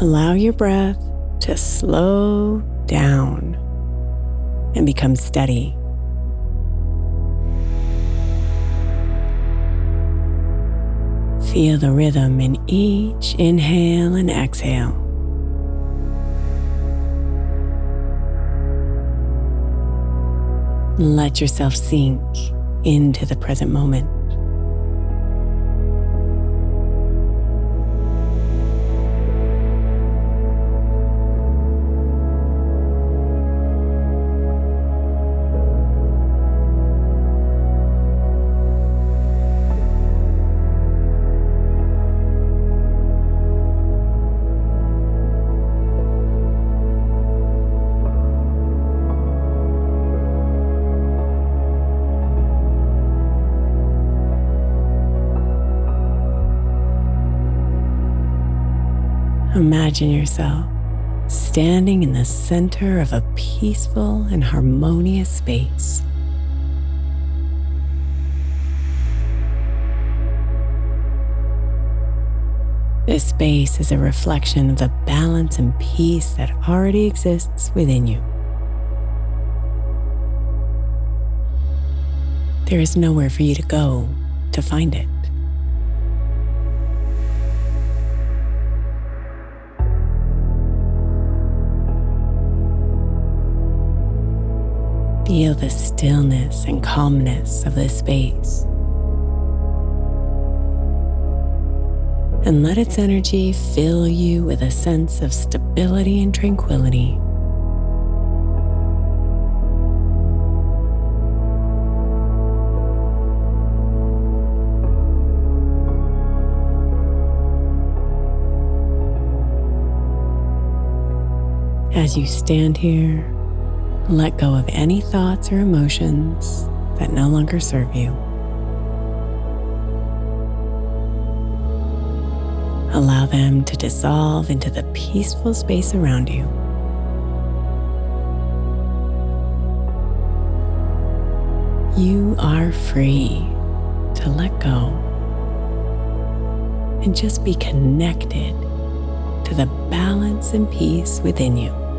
Allow your breath to slow down and become steady. Feel the rhythm in each inhale and exhale. Let yourself sink into the present moment. Imagine yourself standing in the center of a peaceful and harmonious space. This space is a reflection of the balance and peace that already exists within you. There is nowhere for you to go to find it. Feel the stillness and calmness of this space. And let its energy fill you with a sense of stability and tranquility. As you stand here, let go of any thoughts or emotions that no longer serve you. Allow them to dissolve into the peaceful space around you. You are free to let go and just be connected to the balance and peace within you.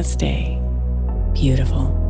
Namaste, beautiful.